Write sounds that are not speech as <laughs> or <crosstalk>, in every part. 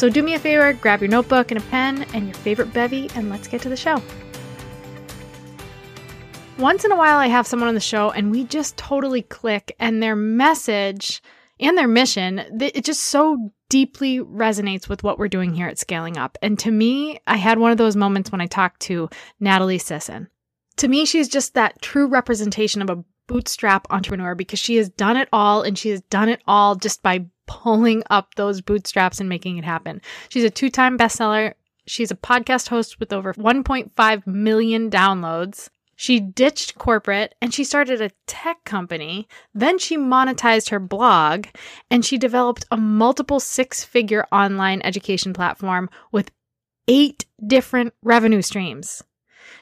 So do me a favor, grab your notebook and a pen and your favorite bevy, and let's get to the show. Once in a while, I have someone on the show and we just totally click, and their message and their mission, it just so deeply resonates with what we're doing here at Scaling Up. And to me, I had one of those moments when I talked to Natalie Sisson. To me, she's just that true representation of a bootstrap entrepreneur because she has done it all and she has done it all just by pulling up those bootstraps and making it happen. She's a two time bestseller. She's a podcast host with over 1.5 million downloads. She ditched corporate and she started a tech company. Then she monetized her blog and she developed a multiple six figure online education platform with eight different revenue streams.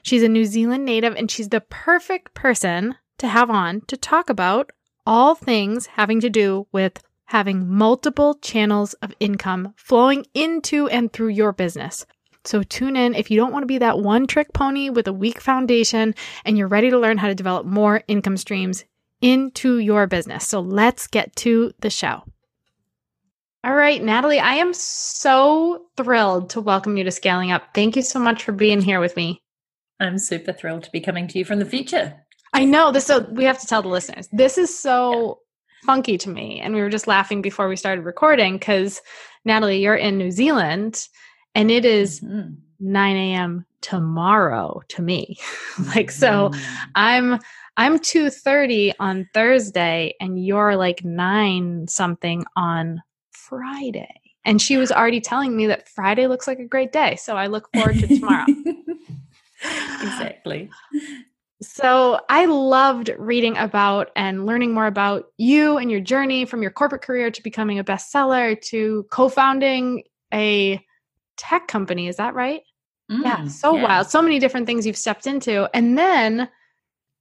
She's a New Zealand native and she's the perfect person to have on to talk about all things having to do with having multiple channels of income flowing into and through your business. So tune in if you don't want to be that one trick pony with a weak foundation and you're ready to learn how to develop more income streams into your business. So let's get to the show. All right, Natalie, I am so thrilled to welcome you to Scaling Up. Thank you so much for being here with me. I'm super thrilled to be coming to you from the future. I know this so we have to tell the listeners. This is so funky to me. And we were just laughing before we started recording because Natalie, you're in New Zealand and it is mm-hmm. 9 a.m. tomorrow to me. <laughs> like so mm. I'm I'm 2:30 on Thursday and you're like 9 something on Friday. And she was already telling me that Friday looks like a great day. So I look forward to tomorrow. <laughs> exactly. <laughs> So I loved reading about and learning more about you and your journey from your corporate career to becoming a bestseller to co-founding a tech company. Is that right? Mm, yeah, so yeah. wild. So many different things you've stepped into. And then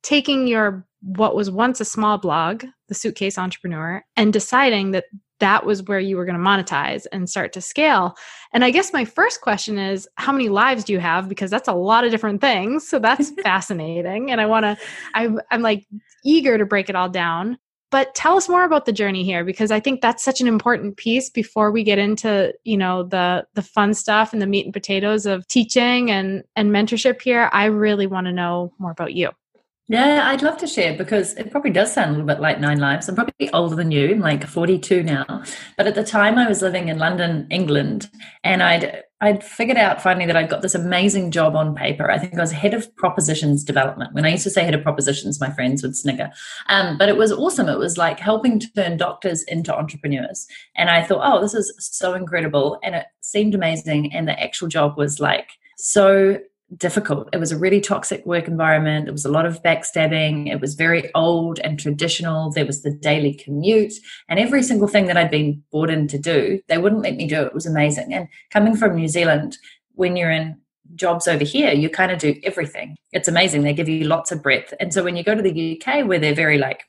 taking your what was once a small blog, The Suitcase Entrepreneur, and deciding that that was where you were going to monetize and start to scale. And I guess my first question is how many lives do you have because that's a lot of different things. So that's <laughs> fascinating and I want to I'm I'm like eager to break it all down. But tell us more about the journey here because I think that's such an important piece before we get into, you know, the the fun stuff and the meat and potatoes of teaching and and mentorship here. I really want to know more about you. Yeah, I'd love to share because it probably does sound a little bit like Nine Lives. I'm probably older than you. I'm like 42 now. But at the time I was living in London, England, and I'd I'd figured out finally that I'd got this amazing job on paper. I think I was head of propositions development. When I used to say head of propositions, my friends would snigger. Um, but it was awesome. It was like helping turn doctors into entrepreneurs. And I thought, oh, this is so incredible. And it seemed amazing. And the actual job was like so difficult. It was a really toxic work environment. There was a lot of backstabbing. It was very old and traditional. There was the daily commute and every single thing that I'd been brought in to do, they wouldn't let me do. It was amazing. And coming from New Zealand, when you're in jobs over here, you kind of do everything. It's amazing. They give you lots of breadth. And so when you go to the UK, where they're very like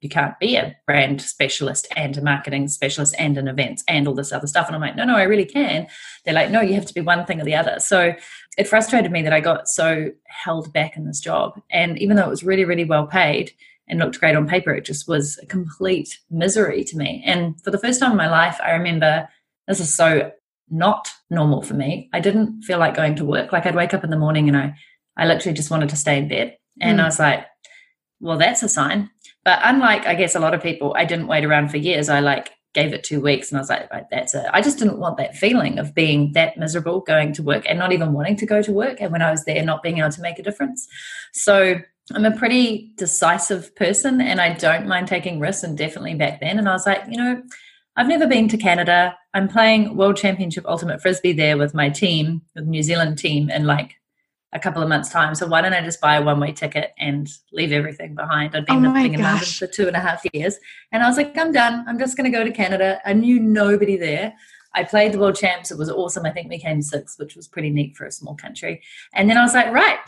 you can't be a brand specialist and a marketing specialist and an events and all this other stuff. And I'm like, no, no, I really can. They're like, no, you have to be one thing or the other. So it frustrated me that I got so held back in this job. And even though it was really, really well paid and looked great on paper, it just was a complete misery to me. And for the first time in my life, I remember this is so not normal for me. I didn't feel like going to work. Like I'd wake up in the morning and I I literally just wanted to stay in bed. And mm. I was like, well, that's a sign. But unlike, I guess, a lot of people, I didn't wait around for years. I like gave it two weeks and I was like, right, that's it. I just didn't want that feeling of being that miserable going to work and not even wanting to go to work. And when I was there, not being able to make a difference. So I'm a pretty decisive person and I don't mind taking risks and definitely back then. And I was like, you know, I've never been to Canada. I'm playing World Championship Ultimate Frisbee there with my team, with New Zealand team in like a couple of months' time. So why don't I just buy a one way ticket and leave everything behind? I'd been oh living in London for two and a half years. And I was like, I'm done. I'm just going to go to Canada. I knew nobody there. I played the world champs. It was awesome. I think we came sixth, which was pretty neat for a small country. And then I was like, right.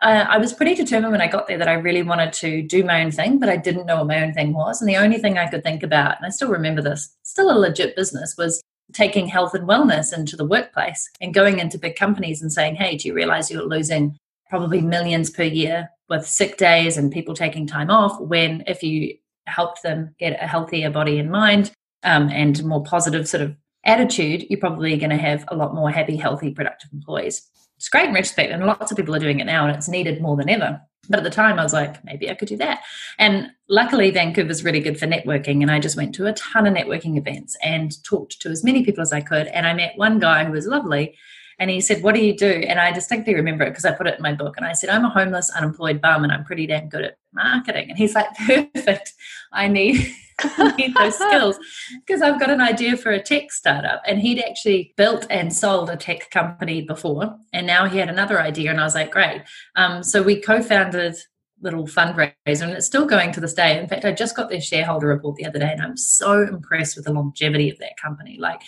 Uh, I was pretty determined when I got there that I really wanted to do my own thing, but I didn't know what my own thing was. And the only thing I could think about, and I still remember this, still a legit business, was taking health and wellness into the workplace and going into big companies and saying, hey, do you realize you're losing probably millions per year with sick days and people taking time off when if you helped them get a healthier body and mind um, and more positive sort of attitude, you're probably going to have a lot more happy, healthy, productive employees. It's great in retrospect, and lots of people are doing it now, and it's needed more than ever. But at the time, I was like, maybe I could do that. And luckily, Vancouver's really good for networking. And I just went to a ton of networking events and talked to as many people as I could. And I met one guy who was lovely. And he said, What do you do? And I distinctly remember it because I put it in my book. And I said, I'm a homeless, unemployed bum, and I'm pretty damn good at marketing. And he's like, <laughs> Perfect. I need. <laughs> I need those skills because I've got an idea for a tech startup. And he'd actually built and sold a tech company before. And now he had another idea. And I was like, great. Um, so we co founded little fundraiser and it's still going to this day. In fact, I just got their shareholder report the other day and I'm so impressed with the longevity of that company. Like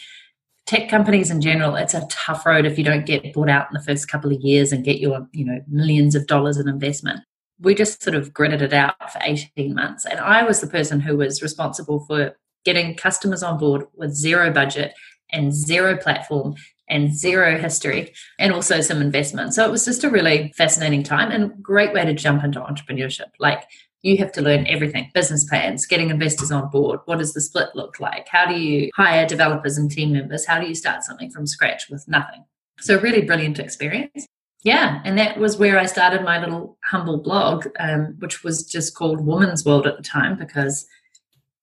tech companies in general, it's a tough road if you don't get bought out in the first couple of years and get your, you know, millions of dollars in investment. We just sort of gritted it out for 18 months. And I was the person who was responsible for getting customers on board with zero budget and zero platform and zero history and also some investment. So it was just a really fascinating time and great way to jump into entrepreneurship. Like you have to learn everything business plans, getting investors on board. What does the split look like? How do you hire developers and team members? How do you start something from scratch with nothing? So, really brilliant experience. Yeah, and that was where I started my little humble blog, um, which was just called Woman's World at the time because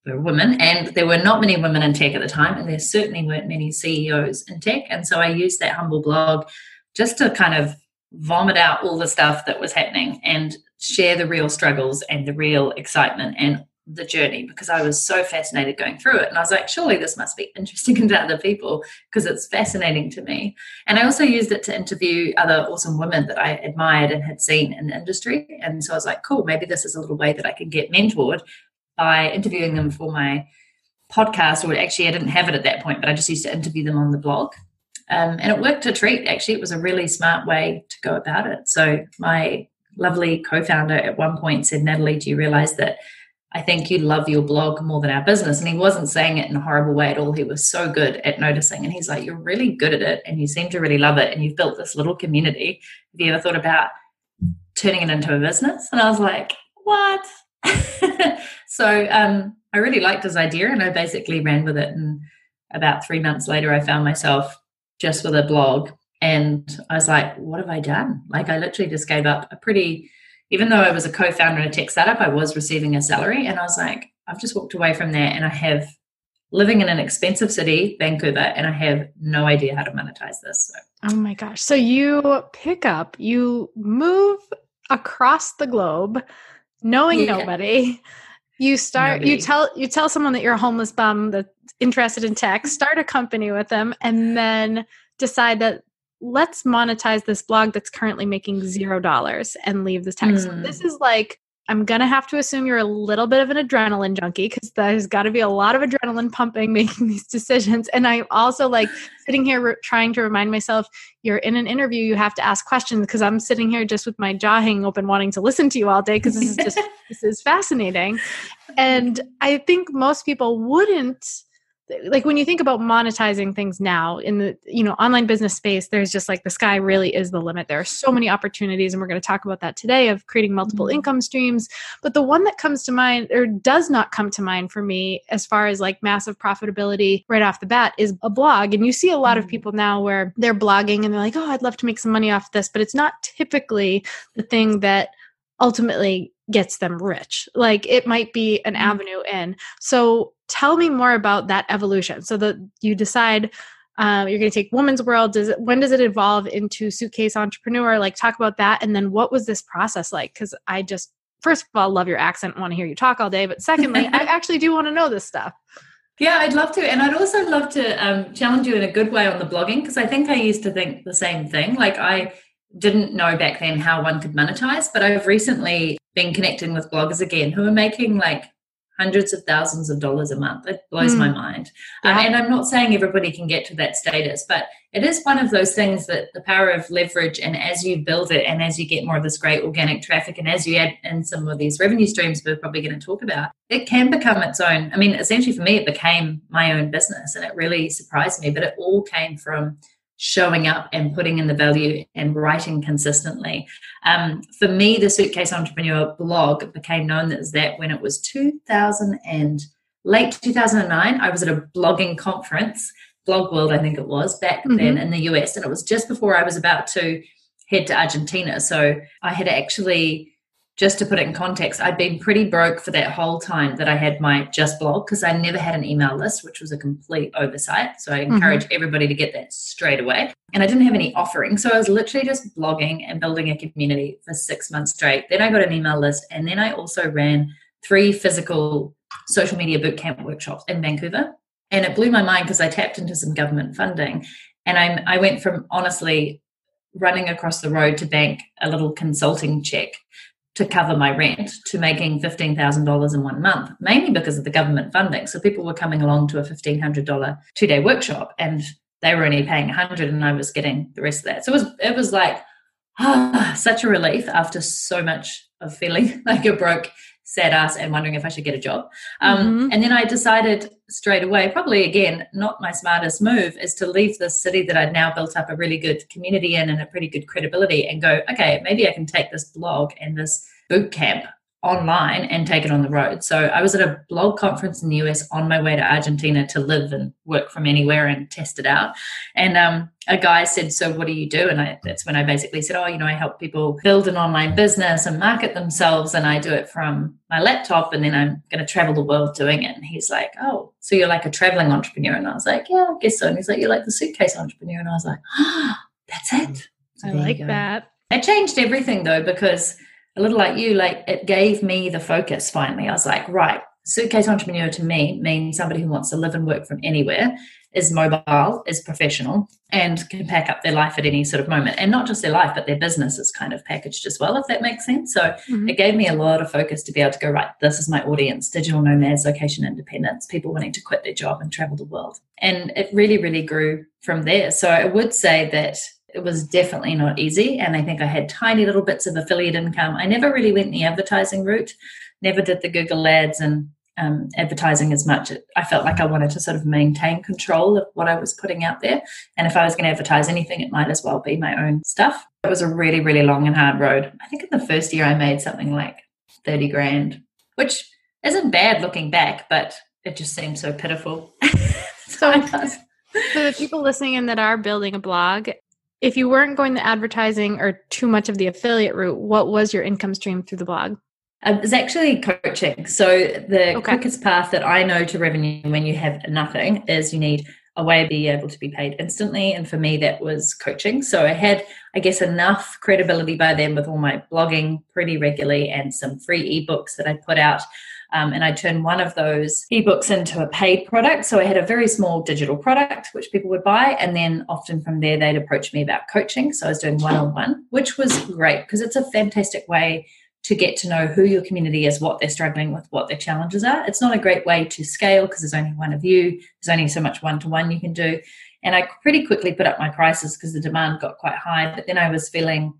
we're women and there were not many women in tech at the time, and there certainly weren't many CEOs in tech. And so I used that humble blog just to kind of vomit out all the stuff that was happening and share the real struggles and the real excitement and the journey because I was so fascinated going through it. And I was like, surely this must be <laughs> interesting to other people because it's fascinating to me. And I also used it to interview other awesome women that I admired and had seen in the industry. And so I was like, cool, maybe this is a little way that I can get mentored by interviewing them for my podcast. Or actually, I didn't have it at that point, but I just used to interview them on the blog. Um, and it worked a treat, actually. It was a really smart way to go about it. So my lovely co-founder at one point said, Natalie, do you realize that I think you love your blog more than our business? And he wasn't saying it in a horrible way at all. He was so good at noticing. And he's like, You're really good at it and you seem to really love it. And you've built this little community. Have you ever thought about turning it into a business? And I was like, What? <laughs> so um, I really liked his idea and I basically ran with it. And about three months later, I found myself just with a blog and I was like, what have I done? Like, I literally just gave up a pretty, even though I was a co founder in a tech startup, I was receiving a salary. And I was like, I've just walked away from that and I have living in an expensive city, Vancouver, and I have no idea how to monetize this. So. Oh my gosh. So you pick up, you move across the globe, knowing yeah. nobody. You start nobody. you tell you tell someone that you're a homeless bum that's interested in tech, start a company with them, and then decide that let's monetize this blog that's currently making zero dollars and leave this text. Mm. This is like, I'm going to have to assume you're a little bit of an adrenaline junkie because there's got to be a lot of adrenaline pumping <laughs> making these decisions. And I'm also like sitting here re- trying to remind myself you're in an interview, you have to ask questions because I'm sitting here just with my jaw hanging open, wanting to listen to you all day because this is just, <laughs> this is fascinating. And I think most people wouldn't like when you think about monetizing things now in the you know online business space there's just like the sky really is the limit there are so many opportunities and we're going to talk about that today of creating multiple mm-hmm. income streams but the one that comes to mind or does not come to mind for me as far as like massive profitability right off the bat is a blog and you see a lot mm-hmm. of people now where they're blogging and they're like oh I'd love to make some money off this but it's not typically the thing that ultimately gets them rich. Like it might be an mm-hmm. avenue in. So tell me more about that evolution. So that you decide um, you're going to take woman's world. Does it, when does it evolve into suitcase entrepreneur? Like talk about that. And then what was this process like? Because I just first of all love your accent, want to hear you talk all day. But secondly, I <laughs> actually do want to know this stuff. Yeah, I'd love to. And I'd also love to um, challenge you in a good way on the blogging because I think I used to think the same thing. Like I didn't know back then how one could monetize, but I've recently been connecting with bloggers again who are making like hundreds of thousands of dollars a month. It blows mm. my mind. Um, yeah. Um, and I'm not saying everybody can get to that status, but it is one of those things that the power of leverage, and as you build it, and as you get more of this great organic traffic, and as you add in some of these revenue streams we're probably going to talk about, it can become its own. I mean, essentially for me, it became my own business, and it really surprised me. But it all came from showing up and putting in the value and writing consistently. Um, for me, the Suitcase Entrepreneur blog became known as that when it was 2000 and late 2009. I was at a blogging conference, Blog World, I think it was, back mm-hmm. then in the US, and it was just before I was about to head to Argentina. So I had actually just to put it in context, I'd been pretty broke for that whole time that I had my just blog because I never had an email list, which was a complete oversight. So I encourage mm-hmm. everybody to get that straight away. And I didn't have any offering. So I was literally just blogging and building a community for six months straight. Then I got an email list. And then I also ran three physical social media bootcamp workshops in Vancouver. And it blew my mind because I tapped into some government funding. And I, I went from honestly running across the road to bank a little consulting check to cover my rent to making $15,000 in one month, mainly because of the government funding. So people were coming along to a $1,500 two day workshop and they were only paying 100 and I was getting the rest of that. So it was, it was like, ah, <sighs> such a relief after so much of feeling <laughs> like a broke sad ass and wondering if I should get a job. Um, mm-hmm. And then I decided straight away, probably again, not my smartest move, is to leave this city that I'd now built up a really good community in and a pretty good credibility and go, okay, maybe I can take this blog and this boot camp online and take it on the road. So I was at a blog conference in the US on my way to Argentina to live and work from anywhere and test it out. And um, a guy said, "So what do you do?" And I, that's when I basically said, "Oh, you know, I help people build an online business and market themselves, and I do it from my laptop, and then I'm going to travel the world doing it." And he's like, "Oh, so you're like a traveling entrepreneur?" And I was like, "Yeah, I guess so." And he's like, "You're like the suitcase entrepreneur," and I was like, oh, "That's it." So I like that. It changed everything though because a little like you, like it gave me the focus finally. I was like, right, suitcase entrepreneur to me means somebody who wants to live and work from anywhere, is mobile, is professional, and can pack up their life at any sort of moment. And not just their life, but their business is kind of packaged as well, if that makes sense. So mm-hmm. it gave me a lot of focus to be able to go, right, this is my audience digital nomads, location independence, people wanting to quit their job and travel the world. And it really, really grew from there. So I would say that it was definitely not easy. And I think I had tiny little bits of affiliate income. I never really went the advertising route, never did the Google ads and um, advertising as much. I felt like I wanted to sort of maintain control of what I was putting out there. And if I was going to advertise anything, it might as well be my own stuff. It was a really, really long and hard road. I think in the first year I made something like 30 grand, which isn't bad looking back, but it just seems so pitiful. <laughs> so, <laughs> for the people listening in that are building a blog, if you weren't going the advertising or too much of the affiliate route, what was your income stream through the blog? Um, it's actually coaching. So the okay. quickest path that I know to revenue when you have nothing is you need a way to be able to be paid instantly. And for me, that was coaching. So I had, I guess, enough credibility by then with all my blogging pretty regularly and some free ebooks that I put out um, and I turned one of those ebooks into a paid product. So I had a very small digital product which people would buy. And then often from there, they'd approach me about coaching. So I was doing one on one, which was great because it's a fantastic way to get to know who your community is, what they're struggling with, what their challenges are. It's not a great way to scale because there's only one of you, there's only so much one to one you can do. And I pretty quickly put up my prices because the demand got quite high. But then I was feeling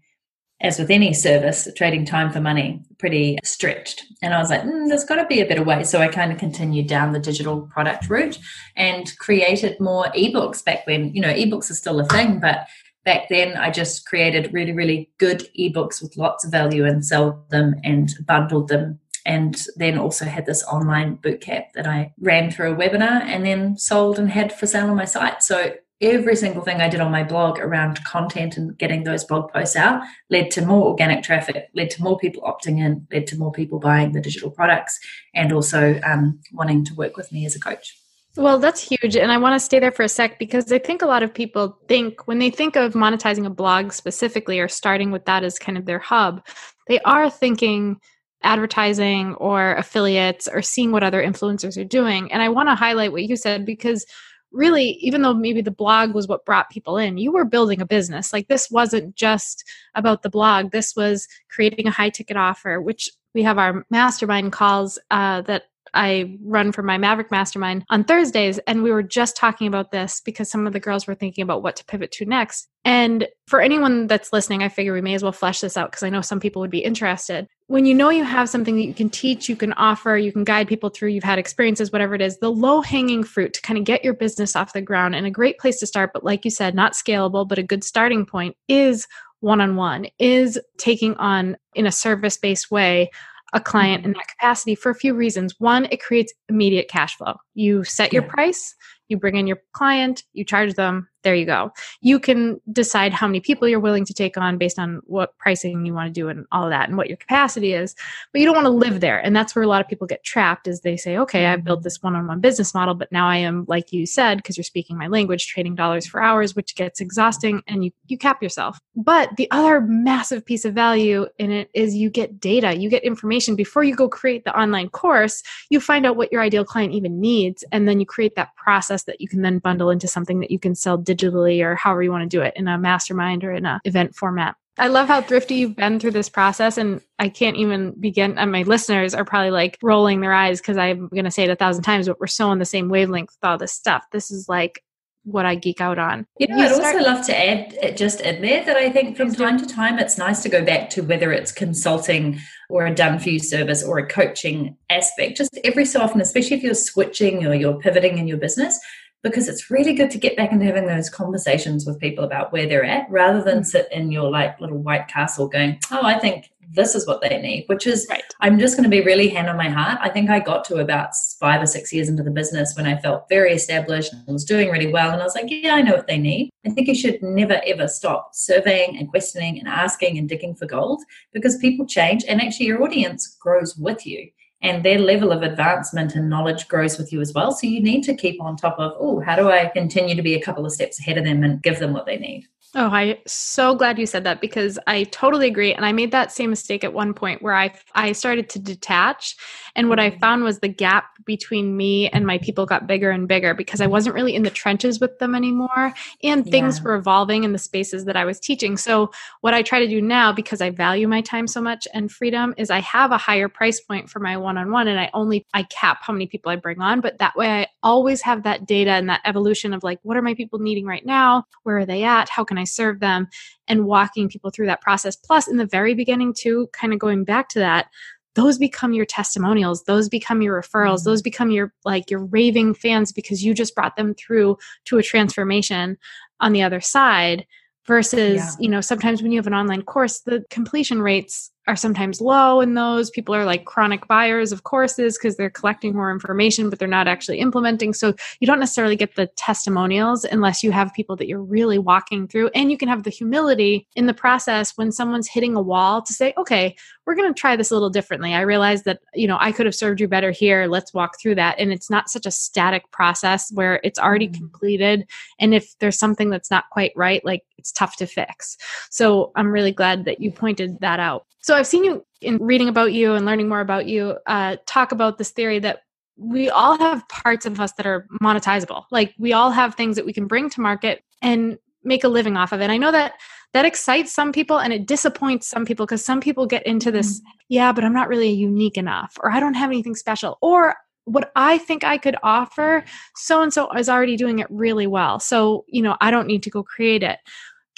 as with any service, trading time for money, pretty stretched. And I was like, mm, there's got to be a better way. So I kind of continued down the digital product route and created more ebooks back when, you know, ebooks are still a thing, but back then I just created really, really good ebooks with lots of value and sold them and bundled them. And then also had this online boot camp that I ran through a webinar and then sold and had for sale on my site. So every single thing I did on my blog around content and getting those blog posts out led to more organic traffic, led to more people opting in, led to more people buying the digital products, and also um, wanting to work with me as a coach. Well, that's huge. And I want to stay there for a sec because I think a lot of people think when they think of monetizing a blog specifically or starting with that as kind of their hub, they are thinking advertising or affiliates or seeing what other influencers are doing. And I want to highlight what you said because really, even though maybe the blog was what brought people in, you were building a business. Like this wasn't just about the blog, this was creating a high ticket offer, which we have our mastermind calls uh, that I run for my Maverick Mastermind on Thursdays. And we were just talking about this because some of the girls were thinking about what to pivot to next. And for anyone that's listening, I figure we may as well flesh this out because I know some people would be interested. When you know you have something that you can teach, you can offer, you can guide people through, you've had experiences, whatever it is, the low hanging fruit to kind of get your business off the ground and a great place to start, but like you said, not scalable, but a good starting point is one on one, is taking on in a service based way a client in mm-hmm. that capacity for a few reasons. One, it creates immediate cash flow. You set your price, you bring in your client, you charge them, there you go. You can decide how many people you're willing to take on based on what pricing you want to do and all that and what your capacity is. But you don't want to live there. And that's where a lot of people get trapped is they say, okay, I've built this one-on-one business model, but now I am, like you said, because you're speaking my language, trading dollars for hours, which gets exhausting and you, you cap yourself. But the other massive piece of value in it is you get data, you get information before you go create the online course, you find out what your ideal client even needs. And then you create that process that you can then bundle into something that you can sell digitally or however you want to do it in a mastermind or in an event format. I love how thrifty you've been through this process, and I can't even begin. And my listeners are probably like rolling their eyes because I'm going to say it a thousand times, but we're so on the same wavelength with all this stuff. This is like what I geek out on. You know, you I'd start- also love to add uh, just in there that I think from time to time it's nice to go back to whether it's consulting or a done for you service or a coaching aspect. Just every so often, especially if you're switching or you're pivoting in your business, because it's really good to get back into having those conversations with people about where they're at rather than mm. sit in your like little white castle going, oh, I think this is what they need, which is, right. I'm just going to be really hand on my heart. I think I got to about five or six years into the business when I felt very established and was doing really well. And I was like, yeah, I know what they need. I think you should never, ever stop surveying and questioning and asking and digging for gold because people change and actually your audience grows with you and their level of advancement and knowledge grows with you as well. So you need to keep on top of, oh, how do I continue to be a couple of steps ahead of them and give them what they need? Oh, I'm so glad you said that because I totally agree and I made that same mistake at one point where I I started to detach and what I mm-hmm. found was the gap between me and my people got bigger and bigger because I wasn't really in the trenches with them anymore and things yeah. were evolving in the spaces that I was teaching. So what I try to do now because I value my time so much and freedom is I have a higher price point for my one-on-one and I only I cap how many people I bring on, but that way I always have that data and that evolution of like what are my people needing right now? Where are they at? How can I serve them and walking people through that process. Plus, in the very beginning, too, kind of going back to that, those become your testimonials those become your referrals mm-hmm. those become your like your raving fans because you just brought them through to a transformation on the other side versus yeah. you know sometimes when you have an online course the completion rates are sometimes low in those. People are like chronic buyers of courses because they're collecting more information, but they're not actually implementing. So you don't necessarily get the testimonials unless you have people that you're really walking through. And you can have the humility in the process when someone's hitting a wall to say, okay, we're going to try this a little differently. I realize that, you know, I could have served you better here. Let's walk through that. And it's not such a static process where it's already mm-hmm. completed. And if there's something that's not quite right, like it's tough to fix. So I'm really glad that you pointed that out. So I've seen you in reading about you and learning more about you uh, talk about this theory that we all have parts of us that are monetizable. Like we all have things that we can bring to market and make a living off of it. I know that that excites some people and it disappoints some people because some people get into this, mm-hmm. yeah, but I'm not really unique enough, or I don't have anything special, or what I think I could offer, so and so is already doing it really well. So, you know, I don't need to go create it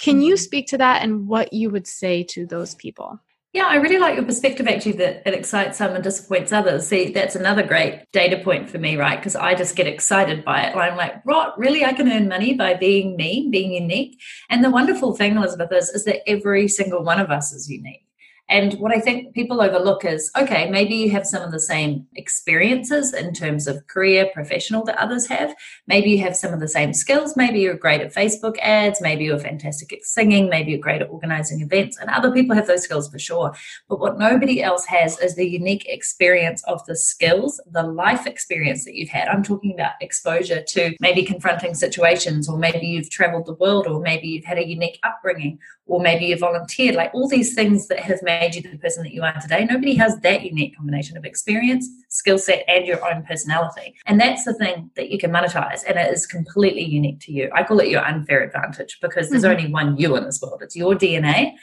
Can you speak to that and what you would say to those people? Yeah, I really like your perspective actually that it excites some and disappoints others. See, that's another great data point for me, right? Because I just get excited by it. I'm like, what? Really? I can earn money by being me, being unique. And the wonderful thing, Elizabeth, is, is that every single one of us is unique. And what I think people overlook is okay, maybe you have some of the same experiences in terms of career, professional that others have. Maybe you have some of the same skills. Maybe you're great at Facebook ads. Maybe you're fantastic at singing. Maybe you're great at organizing events. And other people have those skills for sure. But what nobody else has is the unique experience of the skills, the life experience that you've had. I'm talking about exposure to maybe confronting situations, or maybe you've traveled the world, or maybe you've had a unique upbringing, or maybe you volunteered, like all these things that have made you the person that you are today. Nobody has that unique combination of experience, skill set, and your own personality. And that's the thing that you can monetize, and it is completely unique to you. I call it your unfair advantage because there's mm-hmm. only one you in this world. It's your DNA,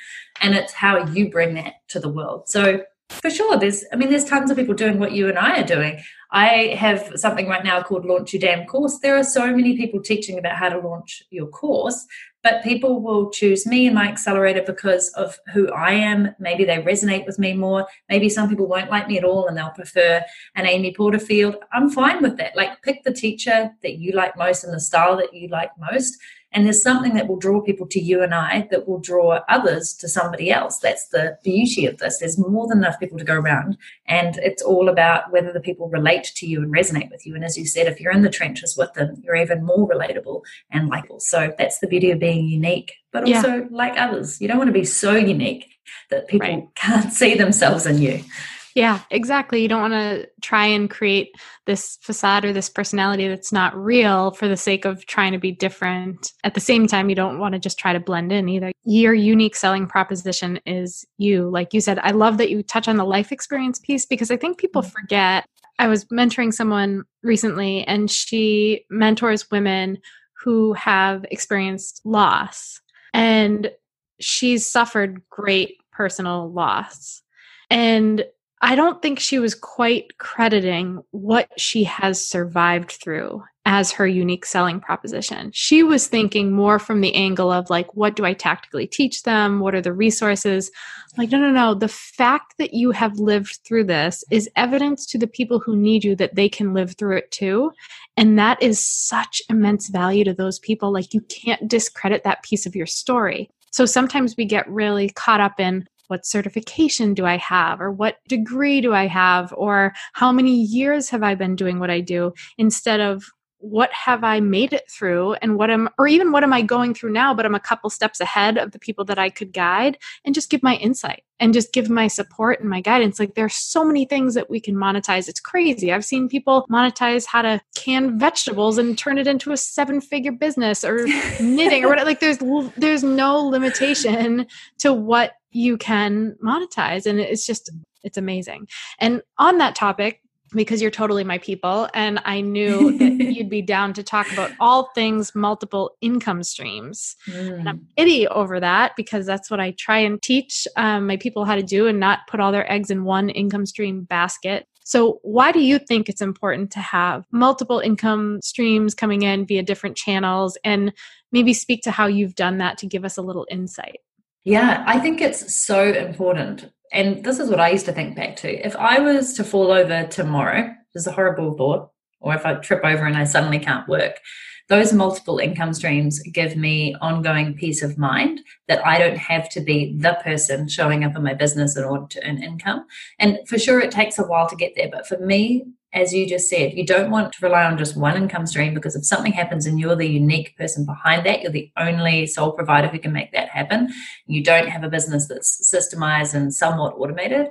and it's how you bring that to the world. So for sure there's i mean there's tons of people doing what you and i are doing i have something right now called launch your damn course there are so many people teaching about how to launch your course but people will choose me and my accelerator because of who I am. Maybe they resonate with me more. Maybe some people won't like me at all and they'll prefer an Amy Porterfield. I'm fine with that. Like, pick the teacher that you like most and the style that you like most. And there's something that will draw people to you and I that will draw others to somebody else. That's the beauty of this. There's more than enough people to go around. And it's all about whether the people relate to you and resonate with you. And as you said, if you're in the trenches with them, you're even more relatable and likable. So that's the beauty of being unique, but also yeah. like others. You don't want to be so unique that people right. can't see themselves in you. Yeah, exactly. You don't want to try and create this facade or this personality that's not real for the sake of trying to be different. At the same time, you don't want to just try to blend in either. Your unique selling proposition is you. Like you said, I love that you touch on the life experience piece because I think people mm-hmm. forget. I was mentoring someone recently and she mentors women who have experienced loss and she's suffered great personal loss. And I don't think she was quite crediting what she has survived through as her unique selling proposition. She was thinking more from the angle of like, what do I tactically teach them? What are the resources? Like, no, no, no. The fact that you have lived through this is evidence to the people who need you that they can live through it too. And that is such immense value to those people. Like, you can't discredit that piece of your story. So sometimes we get really caught up in, what certification do I have or what degree do I have or how many years have I been doing what I do instead of what have I made it through and what am or even what am I going through now but I'm a couple steps ahead of the people that I could guide and just give my insight and just give my support and my guidance. Like there's so many things that we can monetize. It's crazy. I've seen people monetize how to can vegetables and turn it into a seven figure business or knitting or <laughs> what like there's there's no limitation to what you can monetize and it's just it's amazing and on that topic because you're totally my people and i knew that <laughs> you'd be down to talk about all things multiple income streams mm. and i'm mm. itty over that because that's what i try and teach um, my people how to do and not put all their eggs in one income stream basket so why do you think it's important to have multiple income streams coming in via different channels and maybe speak to how you've done that to give us a little insight yeah, I think it's so important. And this is what I used to think back to. If I was to fall over tomorrow, which is a horrible thought, or if I trip over and I suddenly can't work, those multiple income streams give me ongoing peace of mind that I don't have to be the person showing up in my business in order to earn income. And for sure, it takes a while to get there. But for me, as you just said, you don't want to rely on just one income stream because if something happens and you're the unique person behind that, you're the only sole provider who can make that happen. You don't have a business that's systemized and somewhat automated.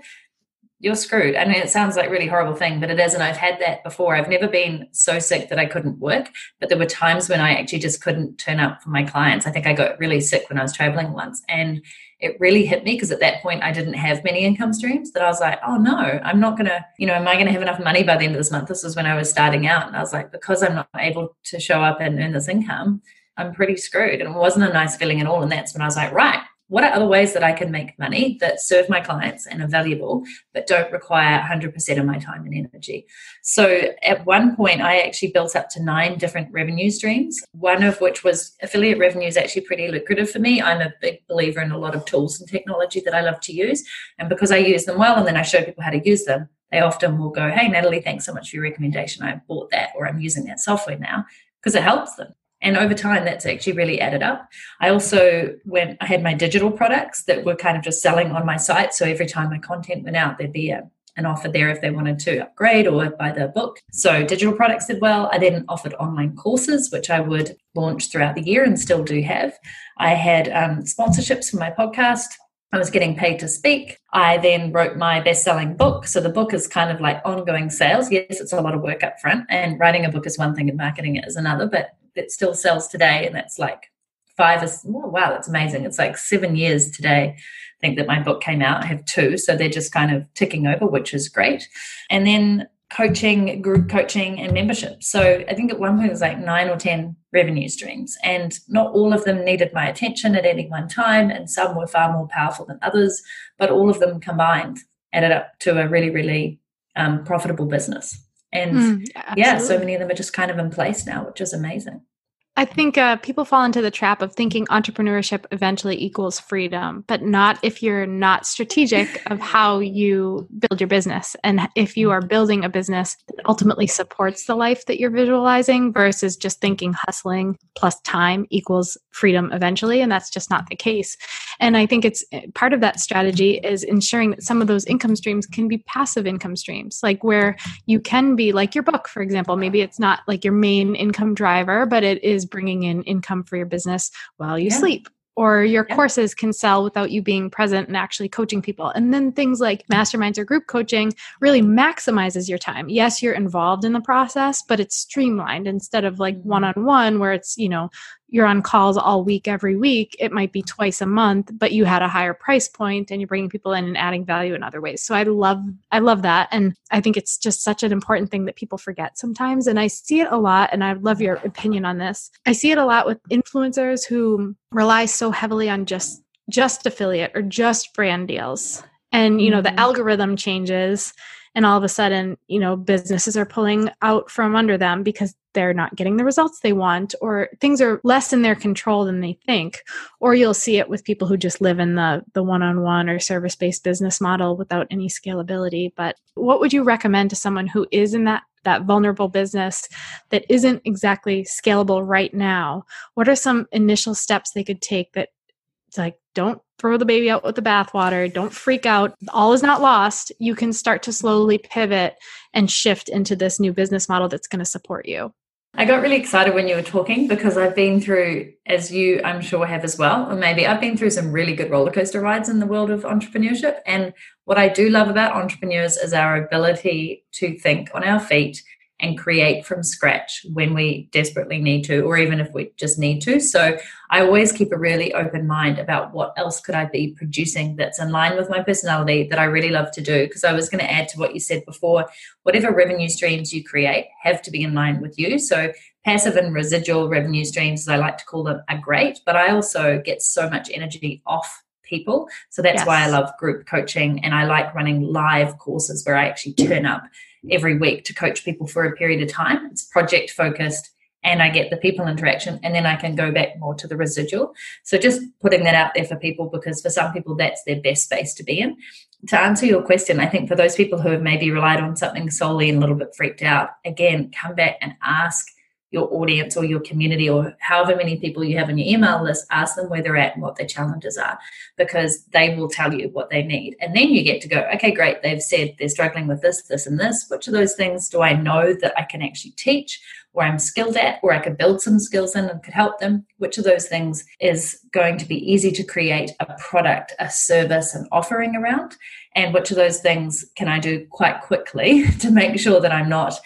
You're screwed. I mean, it sounds like a really horrible thing, but it is. And I've had that before. I've never been so sick that I couldn't work, but there were times when I actually just couldn't turn up for my clients. I think I got really sick when I was traveling once. And it really hit me because at that point I didn't have many income streams that I was like, oh no, I'm not gonna, you know, am I gonna have enough money by the end of this month? This was when I was starting out. And I was like, because I'm not able to show up and earn this income, I'm pretty screwed. And it wasn't a nice feeling at all. And that's when I was like, right, what are other ways that I can make money that serve my clients and are valuable, but don't require 100% of my time and energy? So at one point, I actually built up to nine different revenue streams, one of which was affiliate revenue is actually pretty lucrative for me. I'm a big believer in a lot of tools and technology that I love to use. And because I use them well and then I show people how to use them, they often will go, Hey, Natalie, thanks so much for your recommendation. I bought that or I'm using that software now because it helps them. And over time, that's actually really added up. I also went, I had my digital products that were kind of just selling on my site. So every time my content went out, there'd be a, an offer there if they wanted to upgrade or buy the book. So digital products did well. I then offered online courses, which I would launch throughout the year and still do have. I had um, sponsorships for my podcast. I was getting paid to speak. I then wrote my best selling book. So the book is kind of like ongoing sales. Yes, it's a lot of work up front, and writing a book is one thing and marketing it is another, but it still sells today, and that's like five. oh, wow, that's amazing! It's like seven years today. I think that my book came out. I have two, so they're just kind of ticking over, which is great. And then coaching, group coaching, and membership. So I think at one point it was like nine or 10 revenue streams, and not all of them needed my attention at any one time, and some were far more powerful than others, but all of them combined added up to a really, really um, profitable business. And mm, yeah, so many of them are just kind of in place now, which is amazing. I think uh, people fall into the trap of thinking entrepreneurship eventually equals freedom, but not if you're not strategic of how you build your business. And if you are building a business that ultimately supports the life that you're visualizing versus just thinking hustling plus time equals freedom eventually. And that's just not the case. And I think it's eh, part of that strategy is ensuring that some of those income streams can be passive income streams, like where you can be like your book, for example. Maybe it's not like your main income driver, but it is bringing in income for your business while you yeah. sleep or your yeah. courses can sell without you being present and actually coaching people. And then things like masterminds or group coaching really maximizes your time. Yes, you're involved in the process, but it's streamlined instead of like one on one where it's, you know, you're on calls all week every week it might be twice a month but you had a higher price point and you're bringing people in and adding value in other ways. So i love i love that. And i think it's just such an important thing that people forget sometimes. And i see it a lot and i love your opinion on this. I see it a lot with influencers who rely so heavily on just just affiliate or just brand deals. And you know mm-hmm. the algorithm changes and all of a sudden you know businesses are pulling out from under them because they're not getting the results they want or things are less in their control than they think. Or you'll see it with people who just live in the the one-on-one or service-based business model without any scalability. But what would you recommend to someone who is in that that vulnerable business that isn't exactly scalable right now? What are some initial steps they could take that like don't throw the baby out with the bathwater. Don't freak out. All is not lost. You can start to slowly pivot and shift into this new business model that's going to support you. I got really excited when you were talking because I've been through, as you I'm sure have as well, or maybe I've been through some really good roller coaster rides in the world of entrepreneurship. And what I do love about entrepreneurs is our ability to think on our feet and create from scratch when we desperately need to or even if we just need to. So i always keep a really open mind about what else could i be producing that's in line with my personality that i really love to do. Because i was going to add to what you said before whatever revenue streams you create have to be in line with you. So passive and residual revenue streams as i like to call them are great but i also get so much energy off people. So that's yes. why i love group coaching and i like running live courses where i actually turn up every week to coach people for a period of time. It's project focused and I get the people interaction and then I can go back more to the residual. So just putting that out there for people because for some people that's their best space to be in. To answer your question, I think for those people who have maybe relied on something solely and a little bit freaked out, again, come back and ask your audience or your community or however many people you have on your email list, ask them where they're at and what their challenges are because they will tell you what they need. And then you get to go, okay, great, they've said they're struggling with this, this, and this. Which of those things do I know that I can actually teach? Or I'm skilled at, or I could build some skills in and could help them. Which of those things is going to be easy to create a product, a service, an offering around? And which of those things can I do quite quickly <laughs> to make sure that I'm not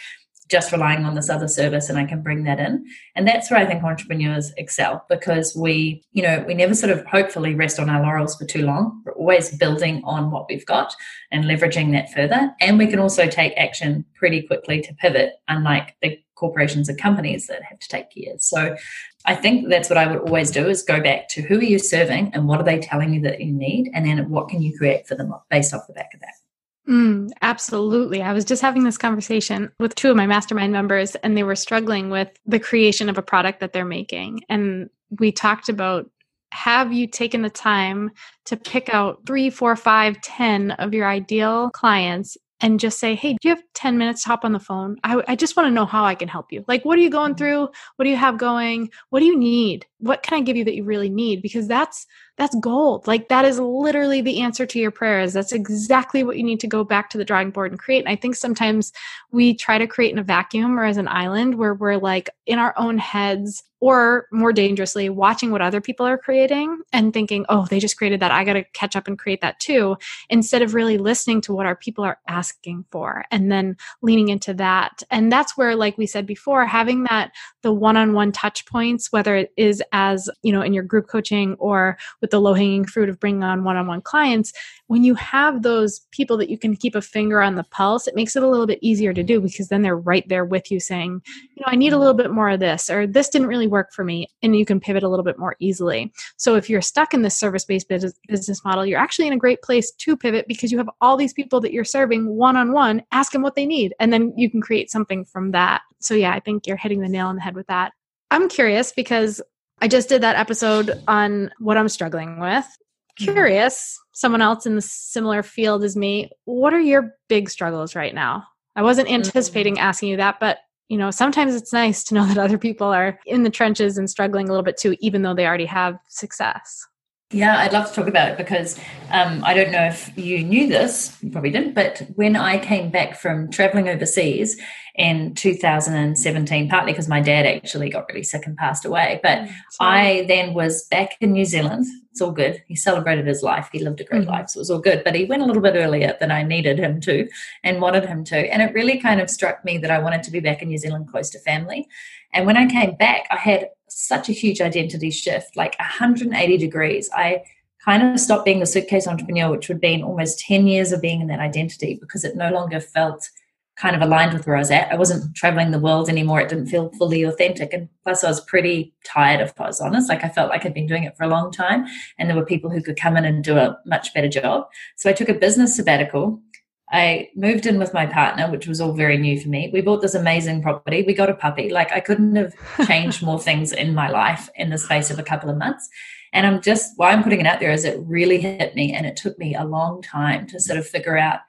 just relying on this other service and I can bring that in. And that's where I think entrepreneurs excel because we, you know, we never sort of hopefully rest on our laurels for too long. We're always building on what we've got and leveraging that further. And we can also take action pretty quickly to pivot, unlike the corporations and companies that have to take years. So I think that's what I would always do is go back to who are you serving and what are they telling you that you need? And then what can you create for them based off the back of that? Mm, absolutely. I was just having this conversation with two of my mastermind members, and they were struggling with the creation of a product that they're making. And we talked about have you taken the time to pick out three, four, five, ten of your ideal clients and just say, Hey, do you have 10 minutes to hop on the phone? I, I just want to know how I can help you. Like, what are you going mm-hmm. through? What do you have going? What do you need? What can I give you that you really need? Because that's that's gold. Like that is literally the answer to your prayers. That's exactly what you need to go back to the drawing board and create. And I think sometimes we try to create in a vacuum or as an island where we're like in our own heads or more dangerously watching what other people are creating and thinking, "Oh, they just created that. I got to catch up and create that too." Instead of really listening to what our people are asking for and then leaning into that. And that's where like we said before, having that the one-on-one touch points whether it is as, you know, in your group coaching or with the low hanging fruit of bringing on one on one clients, when you have those people that you can keep a finger on the pulse, it makes it a little bit easier to do because then they're right there with you saying, you know, I need a little bit more of this, or this didn't really work for me. And you can pivot a little bit more easily. So if you're stuck in this service based business model, you're actually in a great place to pivot because you have all these people that you're serving one on one, ask them what they need, and then you can create something from that. So yeah, I think you're hitting the nail on the head with that. I'm curious because I just did that episode on what I'm struggling with. Mm-hmm. Curious, someone else in the similar field as me, what are your big struggles right now? I wasn't mm-hmm. anticipating asking you that, but you know, sometimes it's nice to know <laughs> that other people are in the trenches and struggling a little bit too, even though they already have success. Yeah, I'd love to talk about it because um, I don't know if you knew this, you probably didn't, but when I came back from traveling overseas in 2017, partly because my dad actually got really sick and passed away, but mm, I then was back in New Zealand. It's all good. He celebrated his life. He lived a great mm-hmm. life, so it was all good. But he went a little bit earlier than I needed him to and wanted him to. And it really kind of struck me that I wanted to be back in New Zealand close to family. And when I came back, I had such a huge identity shift, like 180 degrees. I kind of stopped being the suitcase entrepreneur, which would been almost 10 years of being in that identity because it no longer felt kind of aligned with where I was at. I wasn't traveling the world anymore. It didn't feel fully authentic. And plus, I was pretty tired, if I was honest. Like, I felt like I'd been doing it for a long time, and there were people who could come in and do a much better job. So I took a business sabbatical I moved in with my partner, which was all very new for me. We bought this amazing property. We got a puppy. Like I couldn't have <laughs> changed more things in my life in the space of a couple of months. And I'm just why I'm putting it out there is it really hit me and it took me a long time to sort of figure out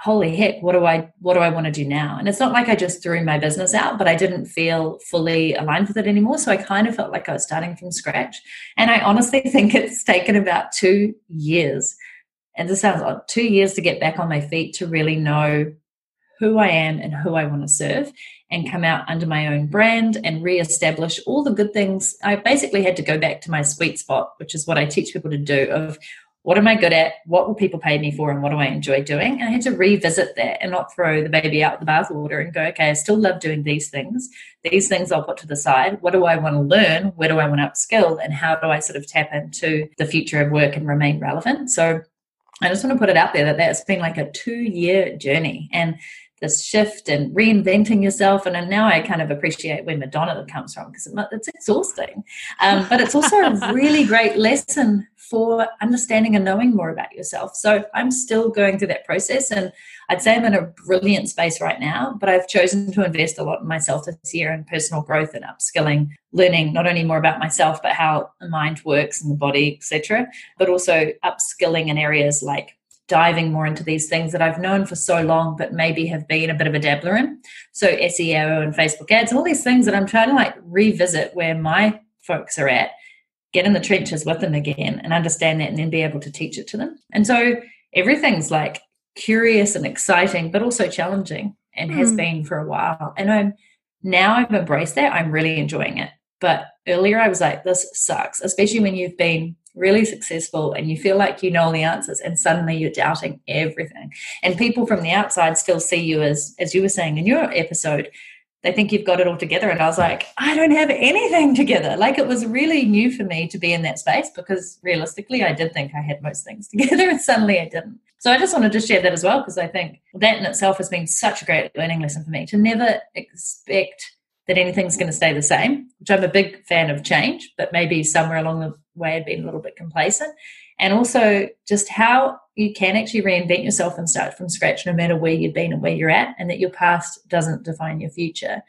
holy heck what do i what do i want to do now and it's not like i just threw my business out but i didn't feel fully aligned with it anymore so i kind of felt like i was starting from scratch and i honestly <laughs> think it's taken about two years and this sounds odd, two years to get back on my feet to really know who I am and who I want to serve and come out under my own brand and reestablish all the good things. I basically had to go back to my sweet spot, which is what I teach people to do of what am I good at? What will people pay me for? And what do I enjoy doing? And I had to revisit that and not throw the baby out the bathwater and go, okay, I still love doing these things. These things I'll put to the side. What do I want to learn? Where do I want to upskill? And how do I sort of tap into the future of work and remain relevant? So I just want to put it out there that that's been like a two year journey and this shift and reinventing yourself. And, now I kind of appreciate where Madonna comes from because it's exhausting. Um, but it's also a really great lesson for understanding and knowing more about yourself. So I'm still going through that process. And I'd say I'm in a brilliant space right now, but I've chosen to invest a lot in myself this year in personal growth and upskilling, learning not only more about myself, but how the mind works and the body, etc., but also upskilling in areas like diving more into these things that I've known for so long, but maybe have been a bit of a dabbler in. So SEO and Facebook ads, all these things that I'm trying to like revisit where my folks are at, get in the trenches with them again and understand that and then be able to teach it to them. And so everything's like curious and exciting, but also challenging and mm. has hmm. been for a while. And I'm now I've embraced that. I'm really enjoying it. But earlier I was like, this sucks, especially when you've been really successful and you feel like you know all the answers and suddenly you're doubting everything. And people from the outside still see you as, as you were saying in your episode, they think you've got it all together. And I was like, I don't have anything together. Like it was really new for me to be in that space because realistically, I did think I had most things <laughs> together and suddenly I didn't. So I just wanted to share that as well because I think that in itself has been such a great learning lesson for me to never expect that anything's going to stay the same, which I'm a big fan of change, but maybe somewhere along the way I've been a little bit complacent. And also just how you can actually reinvent yourself and start from scratch no matter where you've been and where you're at, and that your past doesn't define your future.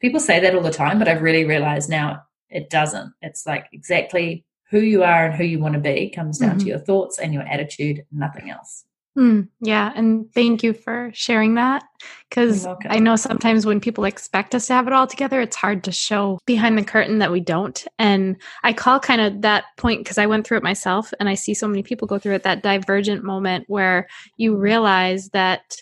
People say that all the time, but I've really realized now it doesn't. It's like exactly who you are and who you want to be comes down mm-hmm. to your thoughts and your attitude, nothing else. Mm, yeah. And thank you for sharing that. Because I know sometimes when people expect us to have it all together, it's hard to show behind the curtain that we don't. And I call kind of that point because I went through it myself and I see so many people go through it that divergent moment where you realize that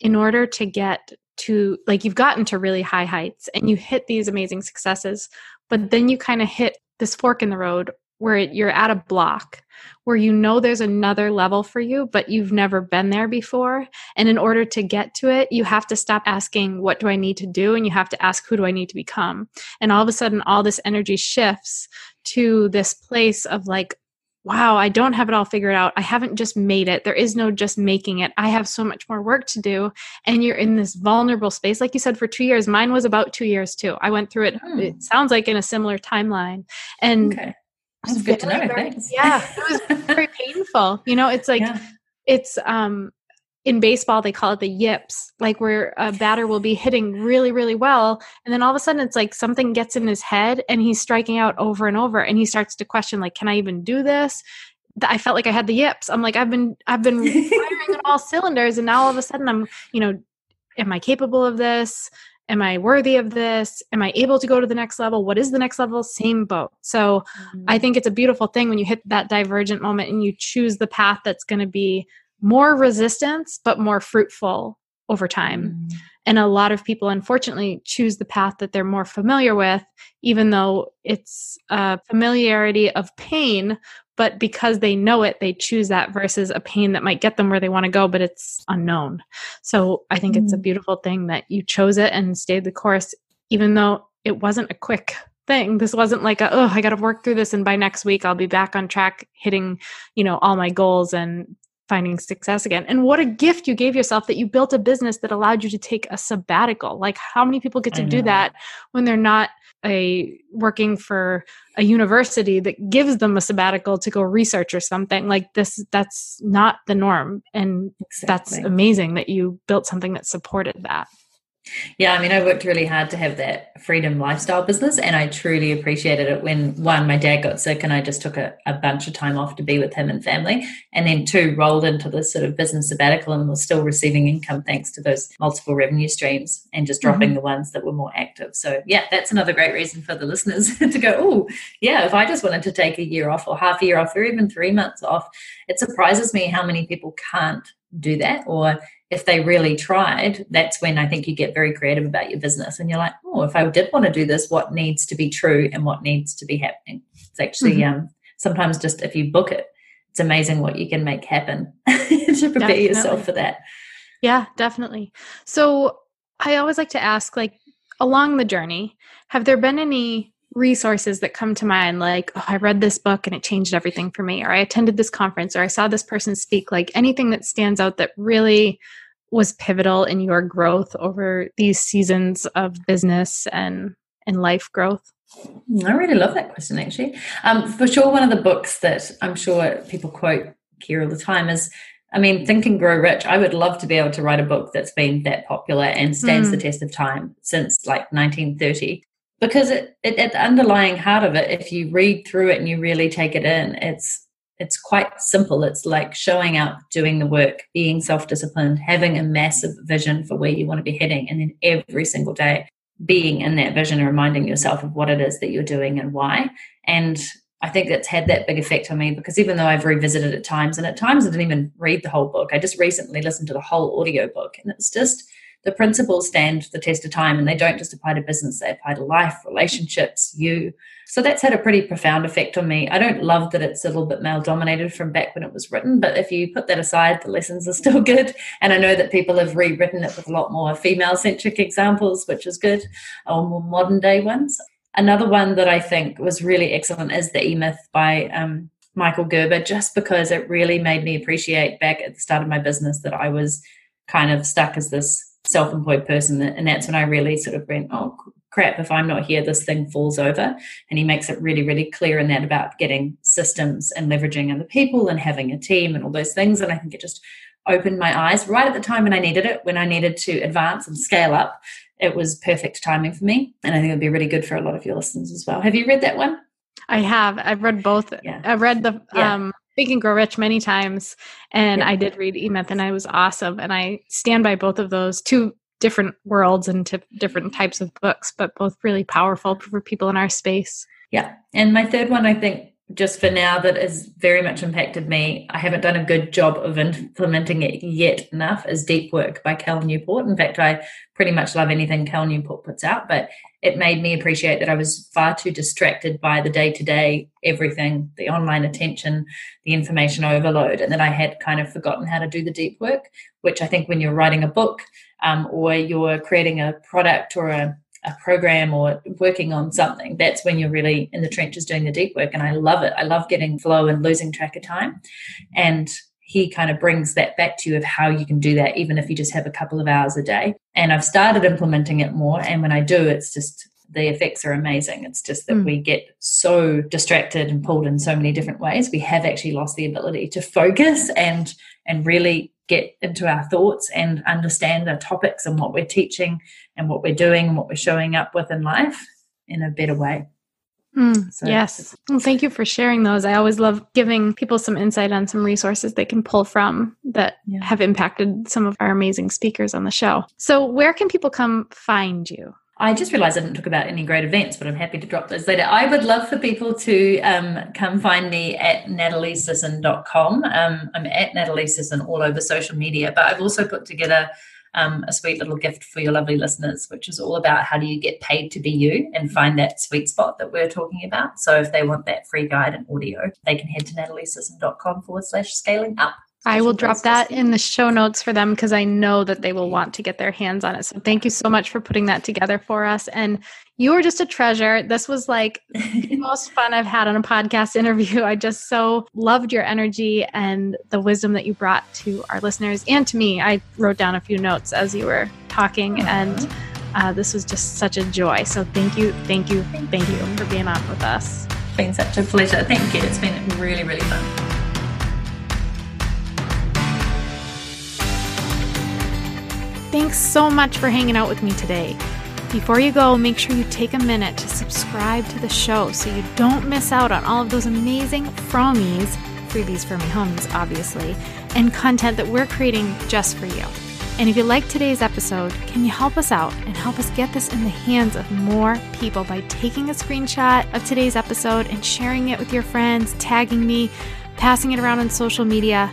in order to get to, like, you've gotten to really high heights and you hit these amazing successes, but then you kind of hit this fork in the road where you're at a block where you know there's another level for you, but you've never been there before. And in order to get to it, you have to stop asking, What do I need to do? And you have to ask, Who do I need to become? And all of a sudden, all this energy shifts to this place of like, Wow, I don't have it all figured out. I haven't just made it. There is no just making it. I have so much more work to do. And you're in this vulnerable space. Like you said, for two years, mine was about two years too. I went through it, hmm. it sounds like in a similar timeline. And okay that's good to know. Very, yeah, it was <laughs> very painful. You know, it's like yeah. it's um in baseball they call it the yips, like where a batter will be hitting really, really well, and then all of a sudden it's like something gets in his head and he's striking out over and over, and he starts to question like, can I even do this? I felt like I had the yips. I'm like, I've been I've been <laughs> firing on all cylinders, and now all of a sudden I'm, you know, am I capable of this? Am I worthy of this? Am I able to go to the next level? What is the next level? Same boat. So mm-hmm. I think it's a beautiful thing when you hit that divergent moment and you choose the path that's going to be more resistance, but more fruitful over time. Mm-hmm. And a lot of people, unfortunately, choose the path that they're more familiar with, even though it's a familiarity of pain, but because they know it they choose that versus a pain that might get them where they want to go but it's unknown so i think mm it's a mm. beautiful thing that you chose it and stayed the course even though it wasn't a quick thing this wasn't like a, oh i got to work through this and by next week i'll be back on track hitting you know all my goals and finding success again. And what a gift you gave yourself that you built a business that allowed you to take a sabbatical. Like how many people get to do that when they're not a working for a university that gives them a sabbatical to go research or something like this that's not the norm and exactly. that's amazing that you built something that supported that yeah, I mean, I worked really hard to have that freedom lifestyle business, and I truly appreciated it when one, my dad got sick, and I just took a, a, bunch of time off to be with him and family, and then two, rolled into this sort of business sabbatical and was still receiving income thanks to those multiple revenue streams and just dropping mm-hmm. the ones that were more active. So, yeah, that's another great reason for the listeners <laughs> to go, oh, yeah, if I just wanted to take a year off or half a year off or even three months off, it surprises me how many people can't do that or if they really tried, that's when I think you get very creative about your business. And you're like, oh, if I did want to do this, what needs to be true and what needs to be happening? It's actually mm-hmm. um, sometimes just if you book it, it's amazing what you can make happen <laughs> to prepare definitely. yourself for that. Yeah, definitely. So I always like to ask, like, along the journey, have there been any resources that come to mind like oh, i read this book and it changed everything for me or i attended this conference or i saw this person speak like anything that stands out that really was pivotal in your growth over these seasons of business and and life growth? I really love that question actually. Um, for sure one of the books that i'm sure people quote here all the time is I mean, Think and Grow Rich, I would love to be able to write a book that's been that popular and stands mm. the test of time since like 1930 because it, it, at the underlying heart of it if you read through it and you really take it in it's it's quite simple. It's like showing up doing the work being self-disciplined having a massive vision for where you want to be heading and then every single day being in that vision and reminding yourself of what it is that you're doing and why. And I think it's had that big effect on me because even though I've revisited at times, and at times I didn't even read the whole book, I just recently listened to the whole audio book, and it's just the principles stand the test of time and they don't just apply to business, they apply to life, relationships, you. So that's had a pretty profound effect on me. I don't love that it's a little bit male dominated from back when it was written, but if you put that aside, the lessons are still <laughs> good. And I know that people have rewritten it with a lot more female centric examples, which is good, or more modern day ones. Another one that I think was really excellent is The E Myth by um, Michael Gerber just because it really made me appreciate back at the start of my business that I was kind of stuck as this self employed person. And that's when I really sort of went, oh, crap, if I'm not here, this thing falls over. And he makes it really, really clear in that about getting systems and leveraging other people and having a team and all those things. And I think it just opened my eyes right at the time when I needed it, when I needed to advance and scale up. It was perfect timing for me. And I think it would be really good for a lot of your listeners as well. Have you read that one? I have. I've read both. Yeah. I've read the yeah. um Think and Grow Rich many times, and yeah. I did read E Myth, and I was awesome. And I stand by both of those two different worlds and to different types of books, but both really powerful for people in our space. Yeah. And my third one, I think, just for now that has very much impacted me. I haven't done a good job of implementing it yet enough is Deep Work by Cal Newport. In fact, I pretty much love anything Cal Newport puts out, but it made me appreciate that I was far too distracted by the day to day everything, the online attention, the information overload, and that I had kind of forgotten how to do the deep work, which I think when you're writing a book um, or you're creating a product or a a program or working on something, that's when you're really in the trenches doing the deep work. And I love it. I love getting flow and losing track of time. And he kind of brings that back to you of how you can do that, even if you just have a couple of hours a day. And I've started implementing it more. And when I do, it's just the effects are amazing. It's just that mm. we get so distracted and pulled in so many different ways. We have actually lost the ability to focus and and really get into our thoughts and understand our topics and what we're teaching and what we're doing and what we're showing up with in life in a better way. Mm, so yes. Well, thank you for sharing those. I always love giving people some insight on some resources they can pull from that yeah. have impacted some of our amazing speakers on the show. So, where can people come find you? I just realized I didn't talk about any great events, but I'm happy to drop those later. I would love for people to um, come find me at nataliesisson.com. Um, I'm at nataliesisson all over social media, but I've also put together um, a sweet little gift for your lovely listeners, which is all about how do you get paid to be you and find that sweet spot that we're talking about. So if they want that free guide and audio, they can head to nataliesisson.com forward slash scaling up. I will drop that in the show notes for them because I know that they will want to get their hands on it. So thank you so much for putting that together for us. And you are just a treasure. This was like the <laughs> most fun I've had on a podcast <laughs> interview. I just so loved your energy and the wisdom that you brought to our listeners and to me. I wrote down a few notes as you were talking, and uh, this was just such a joy. So thank you, thank you, thank you for being on with us. It's been such a pleasure. Thank you. It's been really, really fun. Thanks so much for hanging out with me today. Before you go, make sure you take a minute to subscribe to the show so you don't miss out on all of those amazing fromies, freebies for me homies, obviously, and content that we're creating just for you. And if you like today's episode, can you help us out and help us get this in the hands of more people by taking a screenshot of today's episode and sharing it with your friends, tagging me, passing it around on social media?